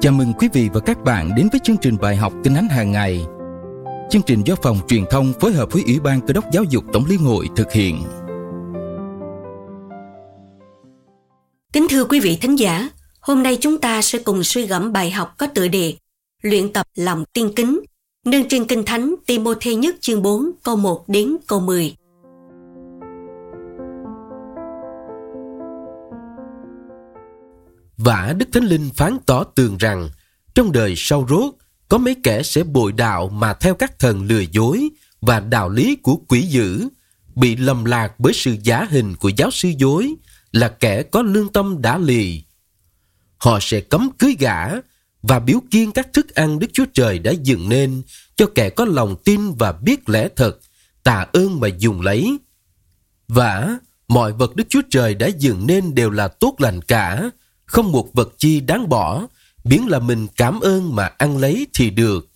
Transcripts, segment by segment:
Chào mừng quý vị và các bạn đến với chương trình bài học Kinh Thánh hàng ngày. Chương trình do phòng truyền thông phối hợp với Ủy ban Cơ đốc Giáo dục Tổng liên hội thực hiện. Kính thưa quý vị thính giả, hôm nay chúng ta sẽ cùng suy gẫm bài học có tựa đề Luyện tập lòng tiên kính, nâng trên Kinh Thánh Timôthê nhất chương 4 câu 1 đến câu 10. Vả Đức Thánh Linh phán tỏ tường rằng trong đời sau rốt có mấy kẻ sẽ bội đạo mà theo các thần lừa dối và đạo lý của quỷ dữ bị lầm lạc bởi sự giả hình của giáo sư dối là kẻ có lương tâm đã lì. Họ sẽ cấm cưới gã và biếu kiên các thức ăn Đức Chúa Trời đã dựng nên cho kẻ có lòng tin và biết lẽ thật, tạ ơn mà dùng lấy. Và mọi vật Đức Chúa Trời đã dựng nên đều là tốt lành cả, không một vật chi đáng bỏ, biến là mình cảm ơn mà ăn lấy thì được.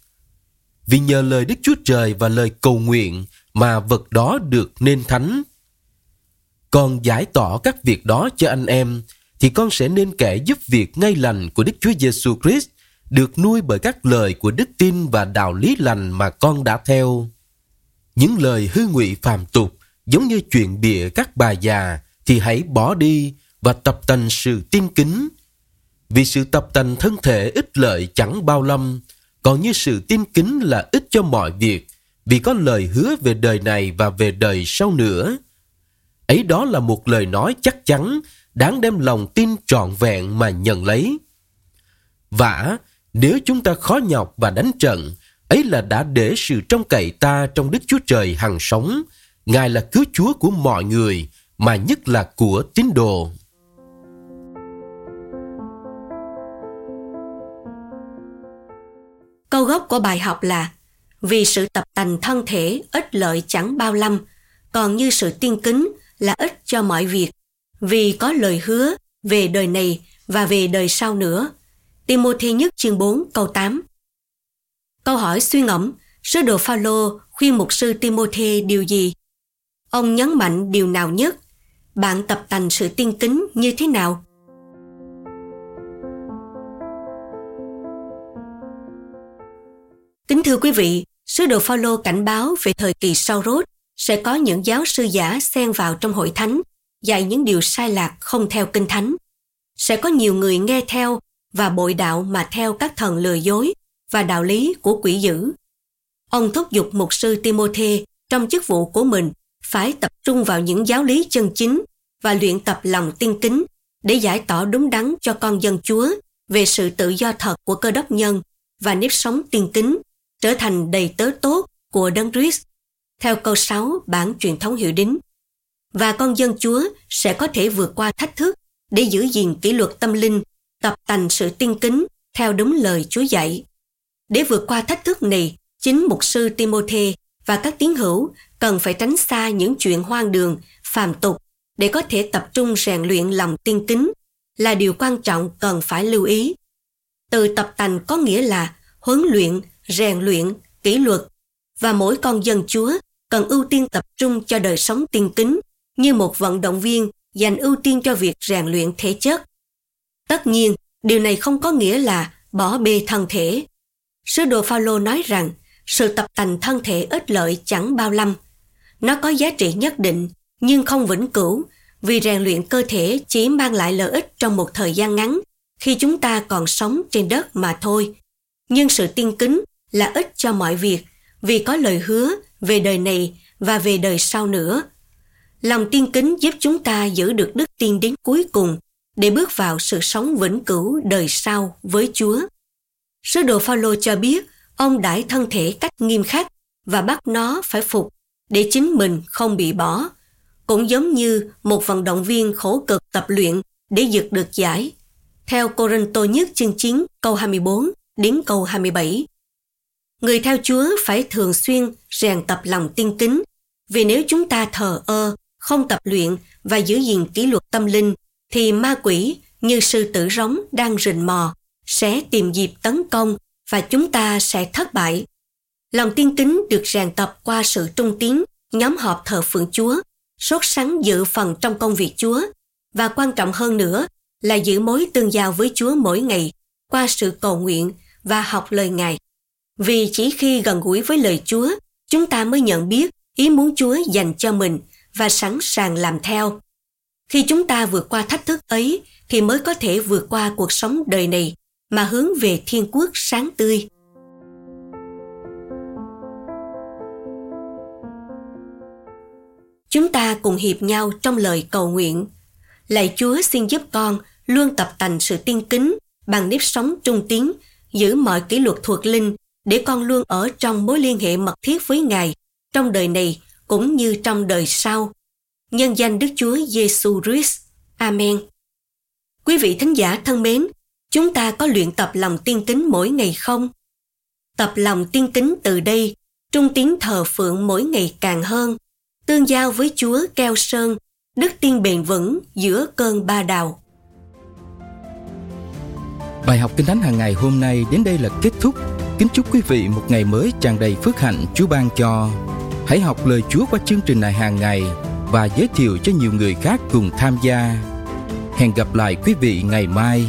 Vì nhờ lời Đức Chúa Trời và lời cầu nguyện mà vật đó được nên thánh. Còn giải tỏ các việc đó cho anh em, thì con sẽ nên kể giúp việc ngay lành của Đức Chúa Giêsu Christ được nuôi bởi các lời của đức tin và đạo lý lành mà con đã theo. Những lời hư ngụy phàm tục giống như chuyện bịa các bà già thì hãy bỏ đi và tập tành sự tin kính. Vì sự tập tành thân thể ích lợi chẳng bao lâm, còn như sự tin kính là ích cho mọi việc, vì có lời hứa về đời này và về đời sau nữa. Ấy đó là một lời nói chắc chắn, đáng đem lòng tin trọn vẹn mà nhận lấy. Vả, nếu chúng ta khó nhọc và đánh trận, ấy là đã để sự trông cậy ta trong Đức Chúa Trời hằng sống. Ngài là cứu Chúa của mọi người, mà nhất là của tín đồ. Câu gốc của bài học là Vì sự tập tành thân thể ít lợi chẳng bao lâm, còn như sự tiên kính là ích cho mọi việc, vì có lời hứa về đời này và về đời sau nữa. Timothy nhất chương 4 câu 8 Câu hỏi suy ngẫm, sứ đồ Phaolô khuyên mục sư Timothy điều gì? Ông nhấn mạnh điều nào nhất? Bạn tập tành sự tiên kính như thế nào? Kính thưa quý vị, sứ đồ Phaolô cảnh báo về thời kỳ sau rốt sẽ có những giáo sư giả xen vào trong hội thánh, dạy những điều sai lạc không theo kinh thánh. Sẽ có nhiều người nghe theo và bội đạo mà theo các thần lừa dối và đạo lý của quỷ dữ. Ông thúc giục mục sư Timothy trong chức vụ của mình phải tập trung vào những giáo lý chân chính và luyện tập lòng tiên kính để giải tỏ đúng đắn cho con dân Chúa về sự tự do thật của cơ đốc nhân và nếp sống tiên kính trở thành đầy tớ tốt của Đấng Christ theo câu 6 bản truyền thống hiệu đính. Và con dân Chúa sẽ có thể vượt qua thách thức để giữ gìn kỷ luật tâm linh, tập tành sự tiên kính theo đúng lời Chúa dạy. Để vượt qua thách thức này, chính mục sư Timothy và các tín hữu cần phải tránh xa những chuyện hoang đường, phàm tục để có thể tập trung rèn luyện lòng tiên kính là điều quan trọng cần phải lưu ý. Từ tập tành có nghĩa là huấn luyện, rèn luyện, kỷ luật và mỗi con dân Chúa cần ưu tiên tập trung cho đời sống tiên kính như một vận động viên dành ưu tiên cho việc rèn luyện thể chất. Tất nhiên, điều này không có nghĩa là bỏ bê thân thể. Sứ đồ Phaolô nói rằng sự tập tành thân thể ít lợi chẳng bao lâm. Nó có giá trị nhất định nhưng không vĩnh cửu vì rèn luyện cơ thể chỉ mang lại lợi ích trong một thời gian ngắn khi chúng ta còn sống trên đất mà thôi. Nhưng sự tiên kính là ích cho mọi việc vì có lời hứa về đời này và về đời sau nữa. Lòng tiên kính giúp chúng ta giữ được đức tin đến cuối cùng để bước vào sự sống vĩnh cửu đời sau với Chúa. Sứ đồ Phaolô cho biết ông đãi thân thể cách nghiêm khắc và bắt nó phải phục để chính mình không bị bỏ. Cũng giống như một vận động viên khổ cực tập luyện để giật được giải. Theo Corinto nhất chương 9 câu 24 đến câu 27. Người theo Chúa phải thường xuyên rèn tập lòng tiên kính, vì nếu chúng ta thờ ơ, không tập luyện và giữ gìn kỷ luật tâm linh, thì ma quỷ như sư tử rống đang rình mò, sẽ tìm dịp tấn công và chúng ta sẽ thất bại. Lòng tiên kính được rèn tập qua sự trung tín, nhóm họp thờ phượng Chúa, sốt sắng dự phần trong công việc Chúa, và quan trọng hơn nữa là giữ mối tương giao với Chúa mỗi ngày qua sự cầu nguyện và học lời Ngài. Vì chỉ khi gần gũi với lời Chúa, chúng ta mới nhận biết ý muốn Chúa dành cho mình và sẵn sàng làm theo. Khi chúng ta vượt qua thách thức ấy thì mới có thể vượt qua cuộc sống đời này mà hướng về thiên quốc sáng tươi. Chúng ta cùng hiệp nhau trong lời cầu nguyện. Lạy Chúa xin giúp con luôn tập tành sự tiên kính bằng nếp sống trung tín, giữ mọi kỷ luật thuộc linh để con luôn ở trong mối liên hệ mật thiết với Ngài trong đời này cũng như trong đời sau. Nhân danh Đức Chúa Giêsu Christ. Amen. Quý vị thính giả thân mến, chúng ta có luyện tập lòng tiên kính mỗi ngày không? Tập lòng tiên kính từ đây, trung tín thờ phượng mỗi ngày càng hơn, tương giao với Chúa keo sơn, đức tiên bền vững giữa cơn ba đào. Bài học Kinh Thánh hàng ngày hôm nay đến đây là kết thúc. Kính chúc quý vị một ngày mới tràn đầy phước hạnh Chúa ban cho. Hãy học lời Chúa qua chương trình này hàng ngày và giới thiệu cho nhiều người khác cùng tham gia. Hẹn gặp lại quý vị ngày mai.